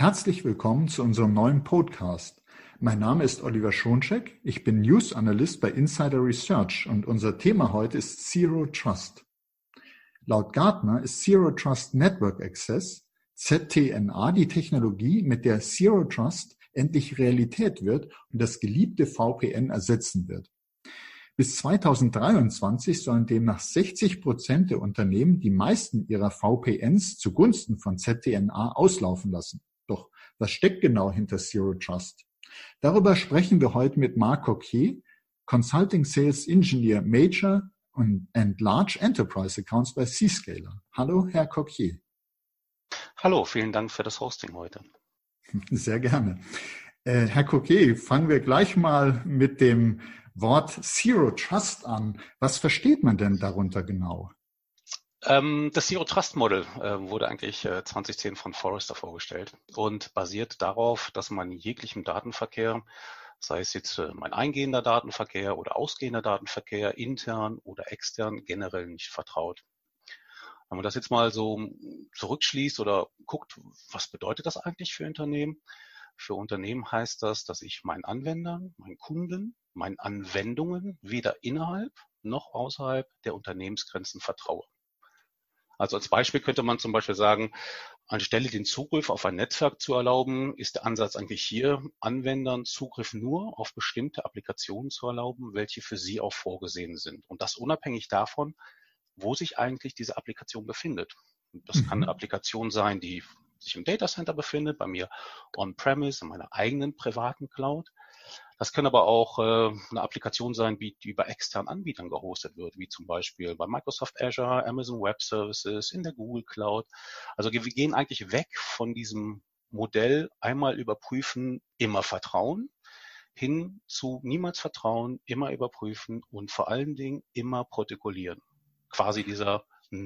Herzlich willkommen zu unserem neuen Podcast. Mein Name ist Oliver Schoncheck. Ich bin News Analyst bei Insider Research und unser Thema heute ist Zero Trust. Laut Gartner ist Zero Trust Network Access, ZTNA, die Technologie, mit der Zero Trust endlich Realität wird und das geliebte VPN ersetzen wird. Bis 2023 sollen demnach 60 Prozent der Unternehmen die meisten ihrer VPNs zugunsten von ZTNA auslaufen lassen. Was steckt genau hinter Zero Trust? Darüber sprechen wir heute mit Marc Coquier, Consulting Sales Engineer Major and Large Enterprise Accounts bei Zscaler. Hallo, Herr Coquier. Hallo, vielen Dank für das Hosting heute. Sehr gerne. Äh, Herr Coquier, fangen wir gleich mal mit dem Wort Zero Trust an. Was versteht man denn darunter genau? Ähm, das Zero Trust Model äh, wurde eigentlich äh, 2010 von Forrester vorgestellt und basiert darauf, dass man jeglichem Datenverkehr, sei es jetzt äh, mein eingehender Datenverkehr oder ausgehender Datenverkehr, intern oder extern, generell nicht vertraut. Wenn man das jetzt mal so zurückschließt oder guckt, was bedeutet das eigentlich für Unternehmen? Für Unternehmen heißt das, dass ich meinen Anwendern, meinen Kunden, meinen Anwendungen weder innerhalb noch außerhalb der Unternehmensgrenzen vertraue. Also als Beispiel könnte man zum Beispiel sagen, anstelle den Zugriff auf ein Netzwerk zu erlauben, ist der Ansatz eigentlich hier, Anwendern Zugriff nur auf bestimmte Applikationen zu erlauben, welche für sie auch vorgesehen sind. Und das unabhängig davon, wo sich eigentlich diese Applikation befindet. Das mhm. kann eine Applikation sein, die sich im Datacenter befindet, bei mir on-premise, in meiner eigenen privaten Cloud. Das können aber auch äh, eine Applikation sein, die, bei externen Anbietern gehostet wird, wie zum Beispiel bei Microsoft Azure, Amazon Web Services, in der Google Cloud. Also wir gehen eigentlich weg von diesem Modell einmal überprüfen, immer vertrauen, hin zu niemals vertrauen, immer überprüfen und vor allen Dingen immer protokollieren. Quasi dieser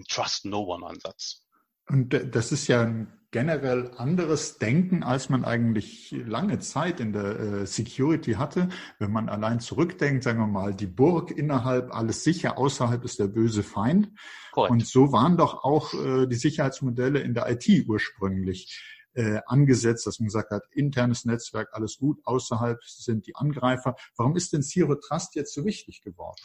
Trust No One Ansatz. Und das ist ja ein generell anderes Denken, als man eigentlich lange Zeit in der äh, Security hatte. Wenn man allein zurückdenkt, sagen wir mal, die Burg innerhalb, alles sicher, außerhalb ist der böse Feind. Correct. Und so waren doch auch äh, die Sicherheitsmodelle in der IT ursprünglich äh, angesetzt, dass man gesagt hat, internes Netzwerk, alles gut, außerhalb sind die Angreifer. Warum ist denn Zero Trust jetzt so wichtig geworden?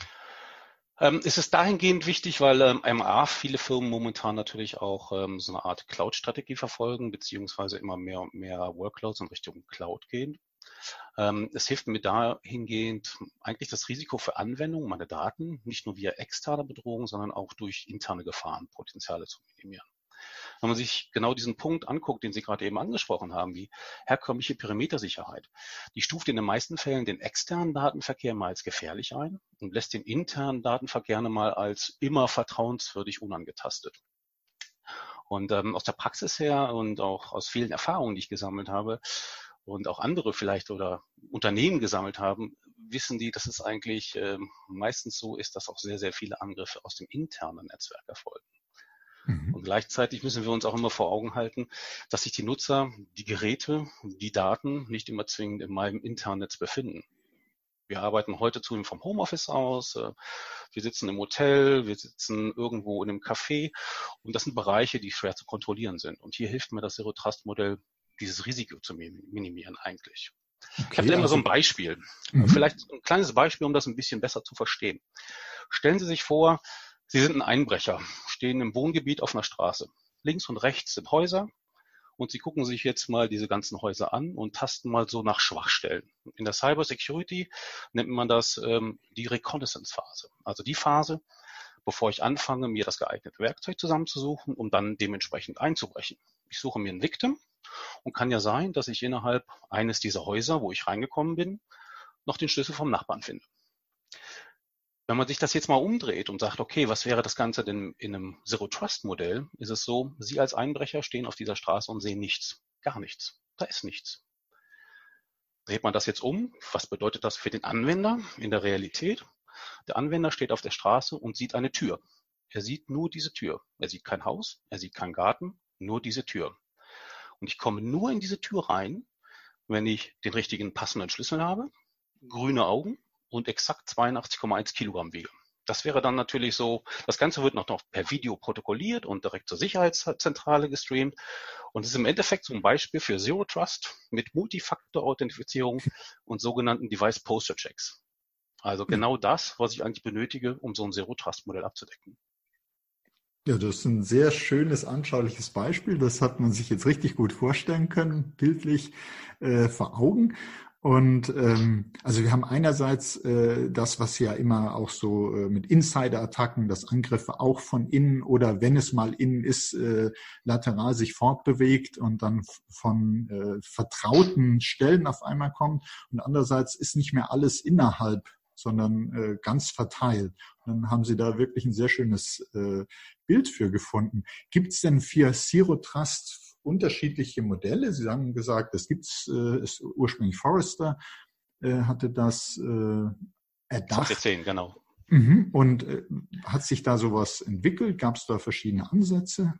Ähm, es ist dahingehend wichtig, weil ähm, MA viele Firmen momentan natürlich auch ähm, so eine Art Cloud-Strategie verfolgen, beziehungsweise immer mehr und mehr Workloads in Richtung Cloud gehen. Ähm, es hilft mir dahingehend, eigentlich das Risiko für Anwendungen, meine Daten, nicht nur via externe Bedrohung, sondern auch durch interne Gefahrenpotenziale zu minimieren. Wenn man sich genau diesen Punkt anguckt, den Sie gerade eben angesprochen haben, wie herkömmliche Perimetersicherheit, die stuft in den meisten Fällen den externen Datenverkehr mal als gefährlich ein und lässt den internen Datenverkehr mal als immer vertrauenswürdig unangetastet. Und ähm, aus der Praxis her und auch aus vielen Erfahrungen, die ich gesammelt habe und auch andere vielleicht oder Unternehmen gesammelt haben, wissen die, dass es eigentlich äh, meistens so ist, dass auch sehr, sehr viele Angriffe aus dem internen Netzwerk erfolgen. Mhm. Und gleichzeitig müssen wir uns auch immer vor Augen halten, dass sich die Nutzer, die Geräte, die Daten nicht immer zwingend in meinem internen Netz befinden. Wir arbeiten heute zudem vom Homeoffice aus. Äh, wir sitzen im Hotel, wir sitzen irgendwo in einem Café. Und das sind Bereiche, die schwer zu kontrollieren sind. Und hier hilft mir das Zero Trust Modell, dieses Risiko zu minimieren eigentlich. Okay, ich habe immer so ein also Beispiel. Mhm. Vielleicht ein kleines Beispiel, um das ein bisschen besser zu verstehen. Stellen Sie sich vor, Sie sind ein Einbrecher, stehen im Wohngebiet auf einer Straße. Links und rechts sind Häuser und Sie gucken sich jetzt mal diese ganzen Häuser an und tasten mal so nach Schwachstellen. In der Cyber Security nennt man das ähm, die Reconnaissance-Phase. Also die Phase, bevor ich anfange, mir das geeignete Werkzeug zusammenzusuchen, um dann dementsprechend einzubrechen. Ich suche mir ein Victim und kann ja sein, dass ich innerhalb eines dieser Häuser, wo ich reingekommen bin, noch den Schlüssel vom Nachbarn finde. Wenn man sich das jetzt mal umdreht und sagt, okay, was wäre das Ganze denn in einem Zero-Trust-Modell, ist es so, Sie als Einbrecher stehen auf dieser Straße und sehen nichts, gar nichts. Da ist nichts. Dreht man das jetzt um, was bedeutet das für den Anwender in der Realität? Der Anwender steht auf der Straße und sieht eine Tür. Er sieht nur diese Tür. Er sieht kein Haus, er sieht keinen Garten, nur diese Tür. Und ich komme nur in diese Tür rein, wenn ich den richtigen passenden Schlüssel habe, grüne Augen und exakt 82,1 Kilogramm wiege. Das wäre dann natürlich so, das Ganze wird noch, noch per Video protokolliert und direkt zur Sicherheitszentrale gestreamt und ist im Endeffekt so ein Beispiel für Zero Trust mit Multifaktor-Authentifizierung und sogenannten Device Poster Checks. Also genau das, was ich eigentlich benötige, um so ein Zero Trust Modell abzudecken. Ja, das ist ein sehr schönes, anschauliches Beispiel. Das hat man sich jetzt richtig gut vorstellen können, bildlich äh, vor Augen. Und ähm, also wir haben einerseits äh, das, was ja immer auch so äh, mit Insider-Attacken, dass Angriffe auch von innen oder wenn es mal innen ist, äh, lateral sich fortbewegt und dann von äh, vertrauten Stellen auf einmal kommt. Und andererseits ist nicht mehr alles innerhalb sondern äh, ganz verteilt. Und dann haben Sie da wirklich ein sehr schönes äh, Bild für gefunden. Gibt es denn für Zero Trust unterschiedliche Modelle? Sie haben gesagt, es gibt äh, ist ursprünglich Forrester äh, hatte das äh, erdacht. 2010, genau. Mhm. Und äh, hat sich da sowas entwickelt? Gab es da verschiedene Ansätze?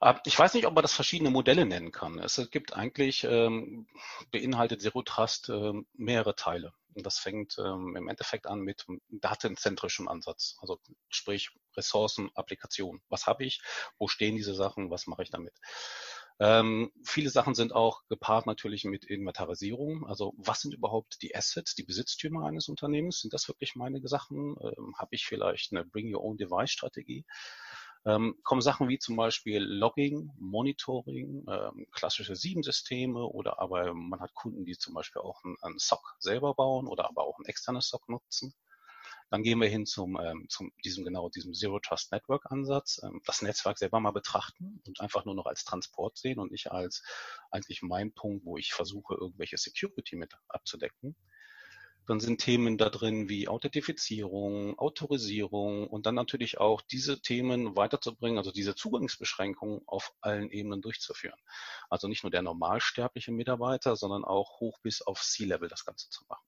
Äh, ich weiß nicht, ob man das verschiedene Modelle nennen kann. Es gibt eigentlich, ähm, beinhaltet Zero Trust äh, mehrere Teile. Und das fängt ähm, im Endeffekt an mit datenzentrischem Ansatz. Also sprich Ressourcen, Applikationen. Was habe ich? Wo stehen diese Sachen? Was mache ich damit? Ähm, viele Sachen sind auch gepaart natürlich mit Inventarisierung. Also was sind überhaupt die Assets, die Besitztümer eines Unternehmens? Sind das wirklich meine Sachen? Ähm, Habe ich vielleicht eine Bring Your Own Device Strategie? Ähm, kommen Sachen wie zum Beispiel Logging, Monitoring, ähm, klassische Sieben-Systeme oder aber man hat Kunden, die zum Beispiel auch ein, ein SOC selber bauen oder aber auch ein externes SOC nutzen. Dann gehen wir hin zum, ähm, zum diesem genau diesem Zero Trust Network Ansatz, ähm, das Netzwerk selber mal betrachten und einfach nur noch als Transport sehen und nicht als eigentlich mein Punkt, wo ich versuche irgendwelche Security mit abzudecken. Dann sind Themen da drin wie Authentifizierung, Autorisierung und dann natürlich auch diese Themen weiterzubringen, also diese Zugangsbeschränkungen auf allen Ebenen durchzuführen. Also nicht nur der normalsterbliche Mitarbeiter, sondern auch hoch bis auf C-Level das Ganze zu machen.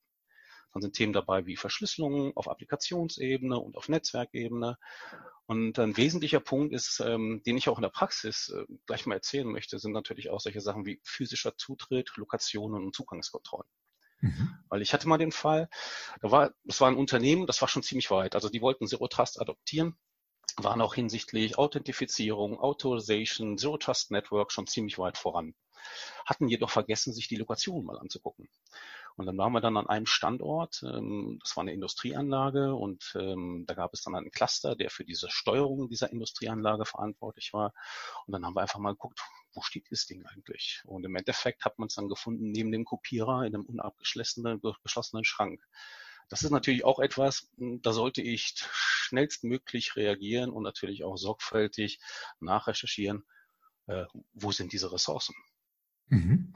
Dann sind Themen dabei wie Verschlüsselung auf Applikationsebene und auf Netzwerkebene. Und ein wesentlicher Punkt ist, ähm, den ich auch in der Praxis äh, gleich mal erzählen möchte, sind natürlich auch solche Sachen wie physischer Zutritt, Lokationen und Zugangskontrollen. Mhm. Weil ich hatte mal den Fall, da war, das war ein Unternehmen, das war schon ziemlich weit. Also die wollten Zero Trust adoptieren, waren auch hinsichtlich Authentifizierung, Authorization, Zero Trust Network schon ziemlich weit voran. Hatten jedoch vergessen, sich die Lokation mal anzugucken. Und dann waren wir dann an einem Standort, ähm, das war eine Industrieanlage und ähm, da gab es dann einen Cluster, der für diese Steuerung dieser Industrieanlage verantwortlich war. Und dann haben wir einfach mal geguckt, wo steht das Ding eigentlich? Und im Endeffekt hat man es dann gefunden neben dem Kopierer in einem unabgeschlossenen geschlossenen Schrank. Das ist natürlich auch etwas, hm, da sollte ich schnellstmöglich reagieren und natürlich auch sorgfältig nachrecherchieren, äh, wo sind diese Ressourcen. Mhm.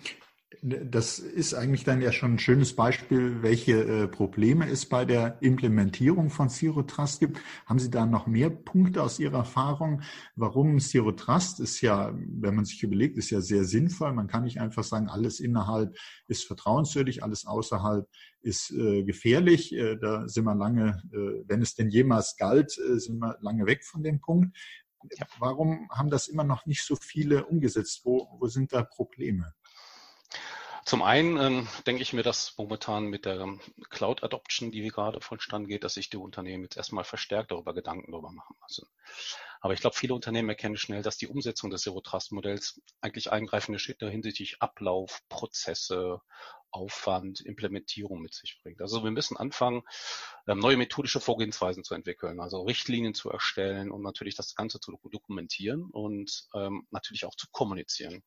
Das ist eigentlich dann ja schon ein schönes Beispiel, welche äh, Probleme es bei der Implementierung von Zero Trust gibt. Haben Sie da noch mehr Punkte aus Ihrer Erfahrung? Warum Zero Trust ist ja, wenn man sich überlegt, ist ja sehr sinnvoll. Man kann nicht einfach sagen, alles innerhalb ist vertrauenswürdig, alles außerhalb ist äh, gefährlich. Äh, da sind wir lange, wenn es denn jemals galt, sind wir lange weg von dem Punkt. Warum haben das immer noch nicht so viele umgesetzt? Wo, wo sind da Probleme? Zum einen ähm, denke ich mir, dass momentan mit der Cloud Adoption, die wir gerade vonstand geht, dass sich die Unternehmen jetzt erstmal verstärkt darüber Gedanken darüber machen müssen. Aber ich glaube, viele Unternehmen erkennen schnell, dass die Umsetzung des Zero Trust Modells eigentlich eingreifende Schritte hinsichtlich Ablauf, Prozesse, Aufwand, Implementierung mit sich bringt. Also wir müssen anfangen, ähm, neue methodische Vorgehensweisen zu entwickeln, also Richtlinien zu erstellen und natürlich das Ganze zu dokumentieren und ähm, natürlich auch zu kommunizieren.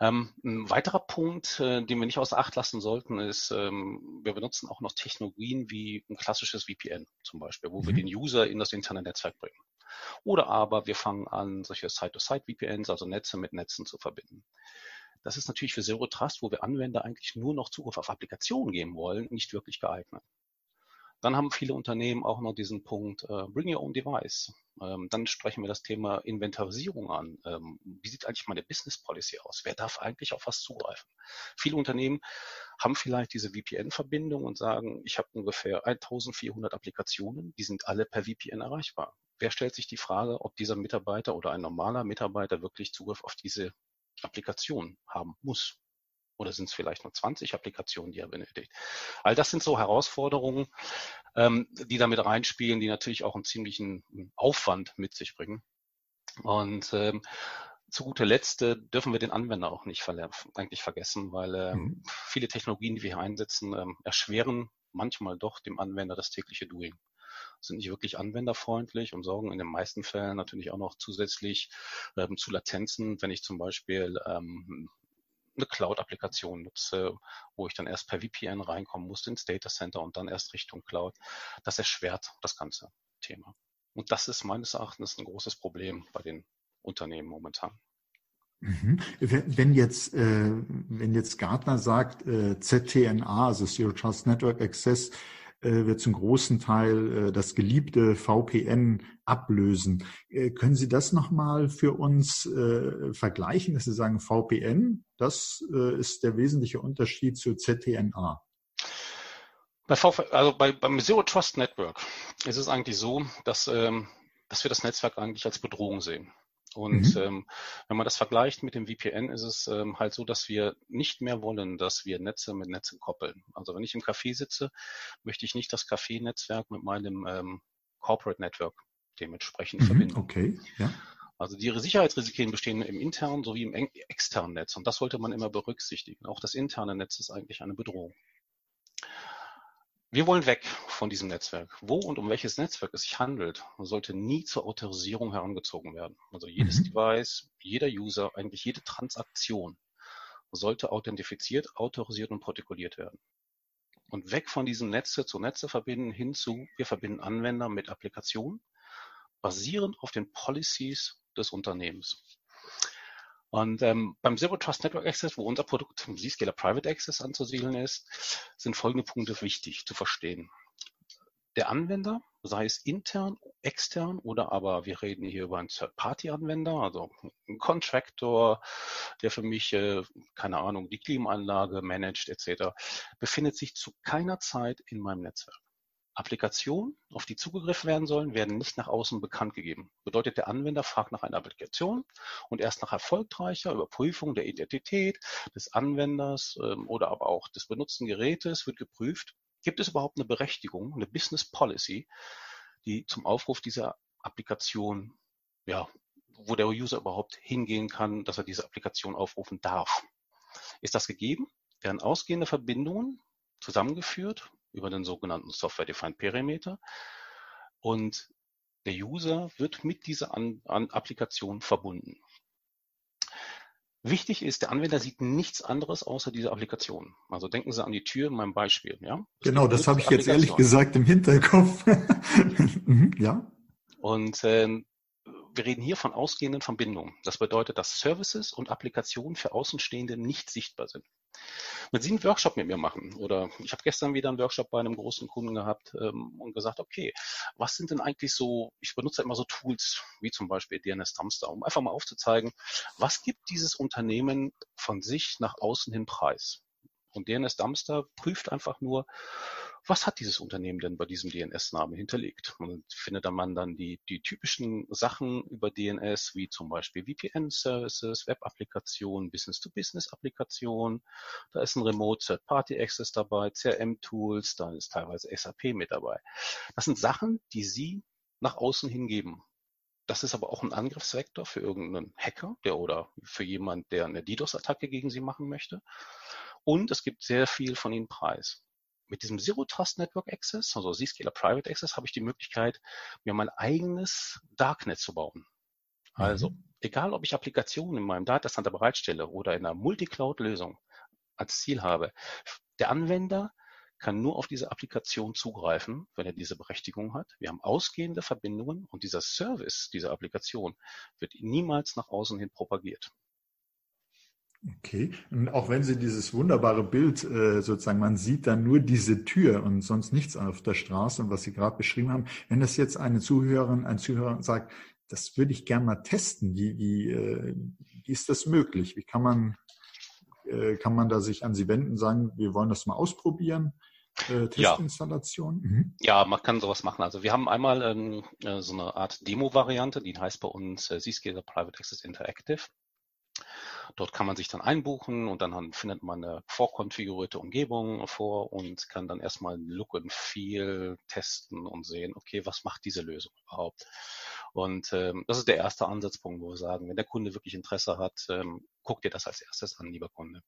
Ähm, ein weiterer Punkt, äh, den wir nicht außer Acht lassen sollten, ist, ähm, wir benutzen auch noch Technologien wie ein klassisches VPN zum Beispiel, wo mhm. wir den User in das interne Netzwerk bringen. Oder aber wir fangen an, solche Site-to-Site-VPNs, also Netze mit Netzen zu verbinden. Das ist natürlich für Zero Trust, wo wir Anwender eigentlich nur noch Zugriff auf Applikationen geben wollen, nicht wirklich geeignet. Dann haben viele Unternehmen auch noch diesen Punkt äh, Bring Your Own Device. Ähm, dann sprechen wir das Thema Inventarisierung an. Ähm, wie sieht eigentlich meine Business Policy aus? Wer darf eigentlich auf was zugreifen? Viele Unternehmen haben vielleicht diese VPN-Verbindung und sagen, ich habe ungefähr 1400 Applikationen, die sind alle per VPN erreichbar. Wer stellt sich die Frage, ob dieser Mitarbeiter oder ein normaler Mitarbeiter wirklich Zugriff auf diese Applikation haben muss? Oder sind es vielleicht nur 20 Applikationen, die er benötigt? All das sind so Herausforderungen, ähm, die damit reinspielen, die natürlich auch einen ziemlichen Aufwand mit sich bringen. Und ähm, zu guter Letzt äh, dürfen wir den Anwender auch nicht eigentlich vergessen, weil äh, mhm. viele Technologien, die wir hier einsetzen, äh, erschweren manchmal doch dem Anwender das tägliche Doing sind nicht wirklich anwenderfreundlich und sorgen in den meisten Fällen natürlich auch noch zusätzlich ähm, zu Latenzen, wenn ich zum Beispiel ähm, eine Cloud-Applikation nutze, wo ich dann erst per VPN reinkommen muss ins Data Center und dann erst Richtung Cloud. Das erschwert das ganze Thema. Und das ist meines Erachtens ein großes Problem bei den Unternehmen momentan. Mhm. Wenn jetzt, äh, wenn jetzt Gartner sagt, äh, ZTNA, also Zero Trust Network Access, wird zum großen Teil äh, das geliebte VPN ablösen. Äh, können Sie das nochmal für uns äh, vergleichen, dass Sie sagen, VPN, das äh, ist der wesentliche Unterschied zu ZTNA? Bei VV, also bei, beim Zero Trust Network ist es eigentlich so, dass, ähm, dass wir das Netzwerk eigentlich als Bedrohung sehen. Und mhm. ähm, wenn man das vergleicht mit dem VPN, ist es ähm, halt so, dass wir nicht mehr wollen, dass wir Netze mit Netzen koppeln. Also wenn ich im Café sitze, möchte ich nicht das Café-Netzwerk mit meinem ähm, Corporate Network dementsprechend mhm, verbinden. Okay, ja. Also die Sicherheitsrisiken bestehen im internen sowie im externen Netz. Und das sollte man immer berücksichtigen. Auch das interne Netz ist eigentlich eine Bedrohung. Wir wollen weg von diesem Netzwerk. Wo und um welches Netzwerk es sich handelt, sollte nie zur Autorisierung herangezogen werden. Also jedes mhm. Device, jeder User, eigentlich jede Transaktion sollte authentifiziert, autorisiert und protokolliert werden. Und weg von diesem Netze zu Netze verbinden hinzu, wir verbinden Anwender mit Applikationen, basierend auf den Policies des Unternehmens. Und ähm, beim Zero Trust Network Access, wo unser Produkt Zscaler Private Access anzusiedeln ist, sind folgende Punkte wichtig zu verstehen. Der Anwender, sei es intern, extern oder aber wir reden hier über einen Third-Party-Anwender, also einen Contractor, der für mich, äh, keine Ahnung, die Klimaanlage managt etc., befindet sich zu keiner Zeit in meinem Netzwerk. Applikationen, auf die zugegriffen werden sollen, werden nicht nach außen bekannt gegeben. Bedeutet, der Anwender fragt nach einer Applikation und erst nach erfolgreicher Überprüfung der Identität des Anwenders ähm, oder aber auch des benutzten Gerätes wird geprüft, gibt es überhaupt eine Berechtigung, eine Business Policy, die zum Aufruf dieser Applikation, ja, wo der User überhaupt hingehen kann, dass er diese Applikation aufrufen darf. Ist das gegeben? Werden ausgehende Verbindungen zusammengeführt über den sogenannten Software-Defined Perimeter. Und der User wird mit dieser An An Applikation verbunden. Wichtig ist, der Anwender sieht nichts anderes außer diese Applikation. Also denken Sie an die Tür in meinem Beispiel. Ja? Das genau, das habe ich jetzt ehrlich gesagt im Hinterkopf. Mhm, ja. Und ähm, wir reden hier von ausgehenden Verbindungen. Das bedeutet, dass Services und Applikationen für Außenstehende nicht sichtbar sind. Wenn Sie einen Workshop mit mir machen oder ich habe gestern wieder einen Workshop bei einem großen Kunden gehabt ähm, und gesagt, okay, was sind denn eigentlich so, ich benutze immer so Tools wie zum Beispiel DNS Dumpster, um einfach mal aufzuzeigen, was gibt dieses Unternehmen von sich nach außen hin preis? Und DNS Dumpster prüft einfach nur, was hat dieses Unternehmen denn bei diesem DNS-Namen hinterlegt? Und findet man dann die, die typischen Sachen über DNS, wie zum Beispiel VPN-Services, Web-Applikationen, Business-to-Business-Applikationen. Da ist ein Remote Third-Party-Access dabei, CRM-Tools, da ist teilweise SAP mit dabei. Das sind Sachen, die Sie nach außen hingeben. Das ist aber auch ein Angriffsvektor für irgendeinen Hacker, der oder für jemand, der eine DDoS-Attacke gegen Sie machen möchte. Und es gibt sehr viel von Ihnen preis mit diesem Zero Trust Network Access, also Zscaler Private Access, habe ich die Möglichkeit, mir mein eigenes Darknet zu bauen. Also, mhm. egal ob ich Applikationen in meinem Datacenter bereitstelle oder in einer Multicloud-Lösung als Ziel habe, der Anwender kann nur auf diese Applikation zugreifen, wenn er diese Berechtigung hat. Wir haben ausgehende Verbindungen und dieser Service dieser Applikation wird niemals nach außen hin propagiert. Okay, und auch wenn Sie dieses wunderbare Bild äh, sozusagen, man sieht dann nur diese Tür und sonst nichts auf der Straße und was Sie gerade beschrieben haben, wenn das jetzt eine Zuhörerin, ein Zuhörer sagt, das würde ich gerne mal testen, wie, wie, äh, wie ist das möglich? Wie kann man, äh, kann man da sich an Sie wenden und sagen, wir wollen das mal ausprobieren? Äh, Testinstallation? Ja. Mhm. ja, man kann sowas machen. Also wir haben einmal ähm, äh, so eine Art Demo-Variante, die heißt bei uns äh, Zscaler Private Access Interactive. Dort kann man sich dann einbuchen und dann findet man eine vorkonfigurierte Umgebung vor und kann dann erstmal Look and Feel testen und sehen, okay, was macht diese Lösung überhaupt? Und ähm, das ist der erste Ansatzpunkt, wo wir sagen, wenn der Kunde wirklich Interesse hat, ähm, guck dir das als erstes an, lieber Kunde.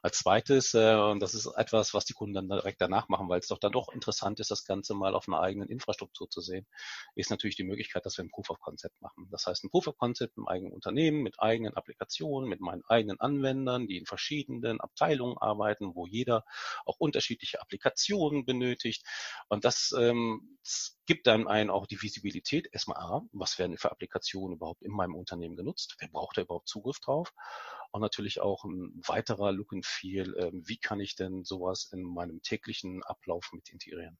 Als zweites, äh, und das ist etwas, was die Kunden dann direkt danach machen, weil es doch dann doch interessant ist, das Ganze mal auf einer eigenen Infrastruktur zu sehen, ist natürlich die Möglichkeit, dass wir ein Proof of Concept machen. Das heißt, ein Proof of Concept im eigenen Unternehmen, mit eigenen Applikationen, mit meinen eigenen Anwendern, die in verschiedenen Abteilungen arbeiten, wo jeder auch unterschiedliche Applikationen benötigt. Und das, ähm, gibt dann einen auch die Visibilität, erstmal A, was werden für Applikationen überhaupt in meinem Unternehmen genutzt? Wer braucht da überhaupt Zugriff drauf? Und natürlich auch ein weiterer Look and Feel, äh, wie kann ich denn sowas in meinem täglichen Ablauf mit integrieren?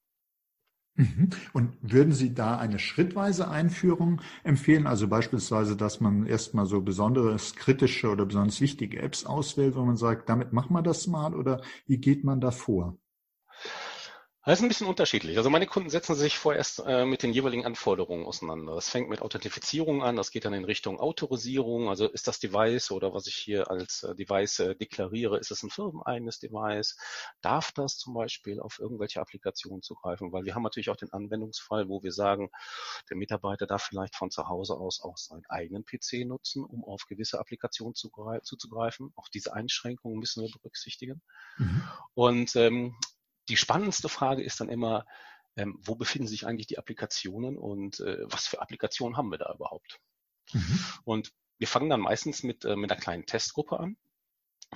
Mhm. Und würden Sie da eine schrittweise Einführung empfehlen? Also beispielsweise, dass man erstmal so besonders kritische oder besonders wichtige Apps auswählt, wo man sagt, damit machen wir das mal oder wie geht man da vor? Das ist ein bisschen unterschiedlich. Also meine Kunden setzen sich vorerst äh, mit den jeweiligen Anforderungen auseinander. Das fängt mit Authentifizierung an, das geht dann in Richtung Autorisierung. Also ist das Device oder was ich hier als äh, Device äh, deklariere, ist es ein firmeneigenes Device? Darf das zum Beispiel auf irgendwelche Applikationen zugreifen? Weil wir haben natürlich auch den Anwendungsfall, wo wir sagen, der Mitarbeiter darf vielleicht von zu Hause aus auch seinen eigenen PC nutzen, um auf gewisse Applikationen zuzugreifen. Auch diese Einschränkungen müssen wir berücksichtigen. Mhm. Und ähm, die spannendste Frage ist dann immer, ähm, wo befinden sich eigentlich die Applikationen und äh, was für Applikationen haben wir da überhaupt? Mhm. Und wir fangen dann meistens mit, äh, mit einer kleinen Testgruppe an.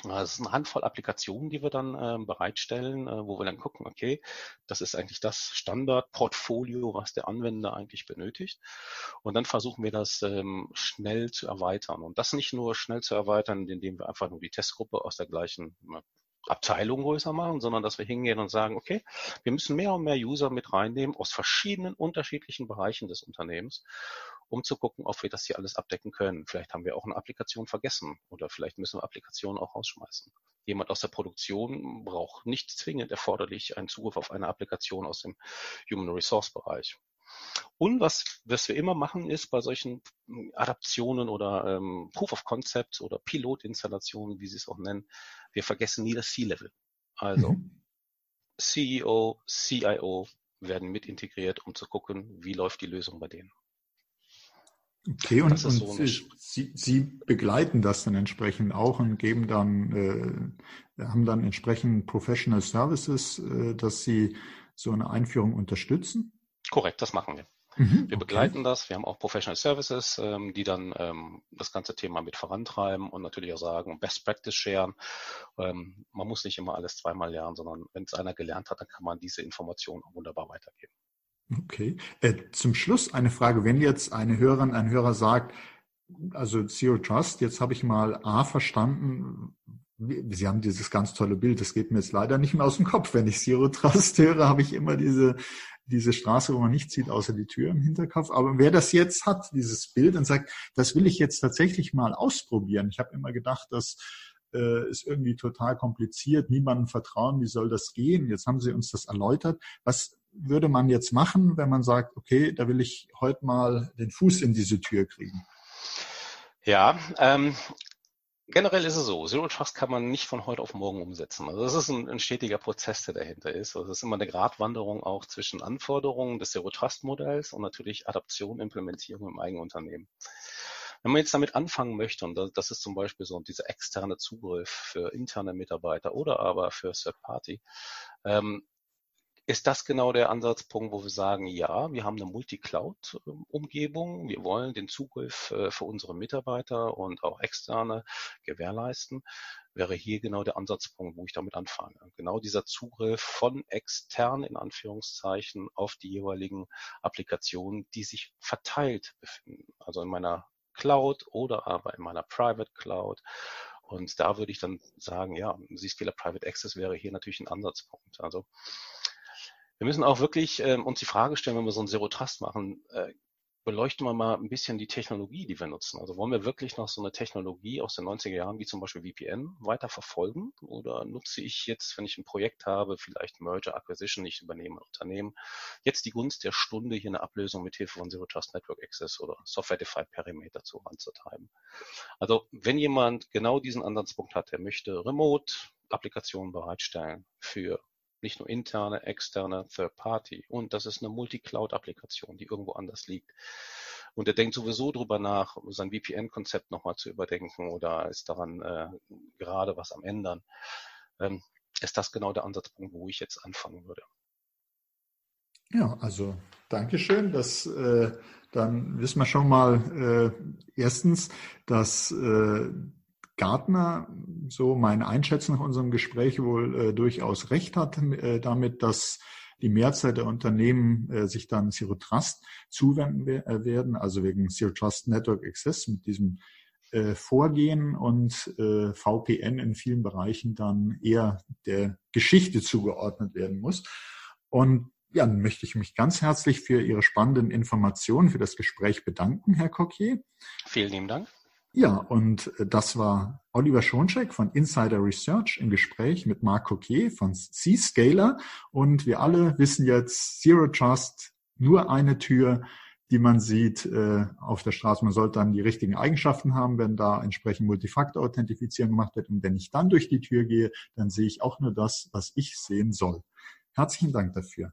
Das ist eine Handvoll Applikationen, die wir dann äh, bereitstellen, äh, wo wir dann gucken, okay, das ist eigentlich das Standardportfolio, was der Anwender eigentlich benötigt. Und dann versuchen wir das ähm, schnell zu erweitern. Und das nicht nur schnell zu erweitern, indem wir einfach nur die Testgruppe aus der gleichen Abteilung größer machen, sondern dass wir hingehen und sagen, okay, wir müssen mehr und mehr User mit reinnehmen aus verschiedenen unterschiedlichen Bereichen des Unternehmens, um zu gucken, ob wir das hier alles abdecken können. Vielleicht haben wir auch eine Applikation vergessen oder vielleicht müssen wir Applikationen auch rausschmeißen. Jemand aus der Produktion braucht nicht zwingend erforderlich einen Zugriff auf eine Applikation aus dem Human Resource Bereich. Und was, was wir immer machen, ist bei solchen Adaptionen oder ähm, Proof of Concept oder Pilotinstallationen, wie Sie es auch nennen, wir vergessen nie das C-Level. Also mhm. CEO, CIO werden mit integriert, um zu gucken, wie läuft die Lösung bei denen. Okay, und, und so Sie, Sie, begleiten das dann entsprechend auch und geben dann, äh, haben dann entsprechend Professional Services, äh, dass Sie so eine Einführung unterstützen? Korrekt, das machen wir. Mhm, wir begleiten okay. das. Wir haben auch Professional Services, ähm, die dann ähm, das ganze Thema mit vorantreiben und natürlich auch sagen, Best Practice sharen. Ähm, man muss nicht immer alles zweimal lernen, sondern wenn es einer gelernt hat, dann kann man diese Informationen auch wunderbar weitergeben. Okay. Äh, zum Schluss eine Frage. Wenn jetzt eine Hörerin, ein Hörer sagt, also Zero Trust, jetzt habe ich mal A verstanden, Sie haben dieses ganz tolle Bild, das geht mir jetzt leider nicht mehr aus dem Kopf. Wenn ich Zero Trust höre, habe ich immer diese diese Straße, wo man nichts sieht, außer die Tür im Hinterkopf. Aber wer das jetzt hat, dieses Bild, und sagt, das will ich jetzt tatsächlich mal ausprobieren. Ich habe immer gedacht, das äh, ist irgendwie total kompliziert, niemandem vertrauen, wie soll das gehen? Jetzt haben Sie uns das erläutert. Was würde man jetzt machen, wenn man sagt, okay, da will ich heute mal den Fuß in diese Tür kriegen? Ja, ähm, Generell ist es so, Zero Trust kann man nicht von heute auf morgen umsetzen. Also das ist ein, ein stetiger Prozess, der dahinter ist. Also es ist immer eine Gratwanderung auch zwischen Anforderungen des Zero Trust Modells und natürlich Adaption, Implementierung im eigenen Unternehmen. Wenn man jetzt damit anfangen möchte, und das ist zum Beispiel so dieser externe Zugriff für interne Mitarbeiter oder aber für Third Party, ähm, ist das genau der Ansatzpunkt, wo wir sagen, ja, wir haben eine Multi-Cloud-Umgebung. Wir wollen den Zugriff äh, für unsere Mitarbeiter und auch externe gewährleisten. Wäre hier genau der Ansatzpunkt, wo ich damit anfange. Genau dieser Zugriff von extern in Anführungszeichen auf die jeweiligen Applikationen, die sich verteilt befinden. Also in meiner Cloud oder aber in meiner Private Cloud. Und da würde ich dann sagen, ja, Zscaler Private Access wäre hier natürlich ein Ansatzpunkt. Also wir müssen auch wirklich ähm, uns die Frage stellen, wenn wir so ein Zero Trust machen, äh, beleuchten wir mal ein bisschen die Technologie, die wir nutzen. Also wollen wir wirklich noch so eine Technologie aus den 90er Jahren, wie zum Beispiel VPN, weiter verfolgen? Oder nutze ich jetzt, wenn ich ein Projekt habe, vielleicht Merger, Acquisition, ich übernehme ein Unternehmen, jetzt die Gunst der Stunde, hier eine Ablösung mit Hilfe von Zero Trust Network Access oder Software-Defined Perimeter zu anzutreiben? Also wenn jemand genau diesen Ansatzpunkt hat, der möchte remote Applikationen bereitstellen für nicht nur interne, externe, Third Party. Und das ist eine Multi-Cloud-Applikation, die irgendwo anders liegt. Und er denkt sowieso drüber nach, sein VPN-Konzept nochmal zu überdenken oder ist daran äh, gerade was am ändern. Ähm, ist das genau der Ansatzpunkt, wo ich jetzt anfangen würde. Ja, also Dankeschön. Das, äh, dann wissen wir schon mal äh, erstens, dass äh, Gartner, so meine Einschätzung nach unserem Gespräch, wohl äh, durchaus recht hat äh, damit, dass die Mehrzahl der Unternehmen äh, sich dann Zero Trust zuwenden äh, werden, also wegen Zero Trust Network Access mit diesem äh, Vorgehen und äh, VPN in vielen Bereichen dann eher der Geschichte zugeordnet werden muss. Und ja, dann möchte ich mich ganz herzlich für Ihre spannenden Informationen, für das Gespräch bedanken, Herr Coquier. Vielen lieben Dank. Ja, und äh, das war Oliver Schoncheck von Insider Research im Gespräch mit Marc Coquier von C-Scaler. Und wir alle wissen jetzt, Zero Trust, nur eine Tür, die man sieht äh, auf der Straße. Man sollte dann die richtigen Eigenschaften haben, wenn da entsprechend Multifaktor-Authentifizierung gemacht wird. Und wenn ich dann durch die Tür gehe, dann sehe ich auch nur das, was ich sehen soll. Herzlichen Dank dafür.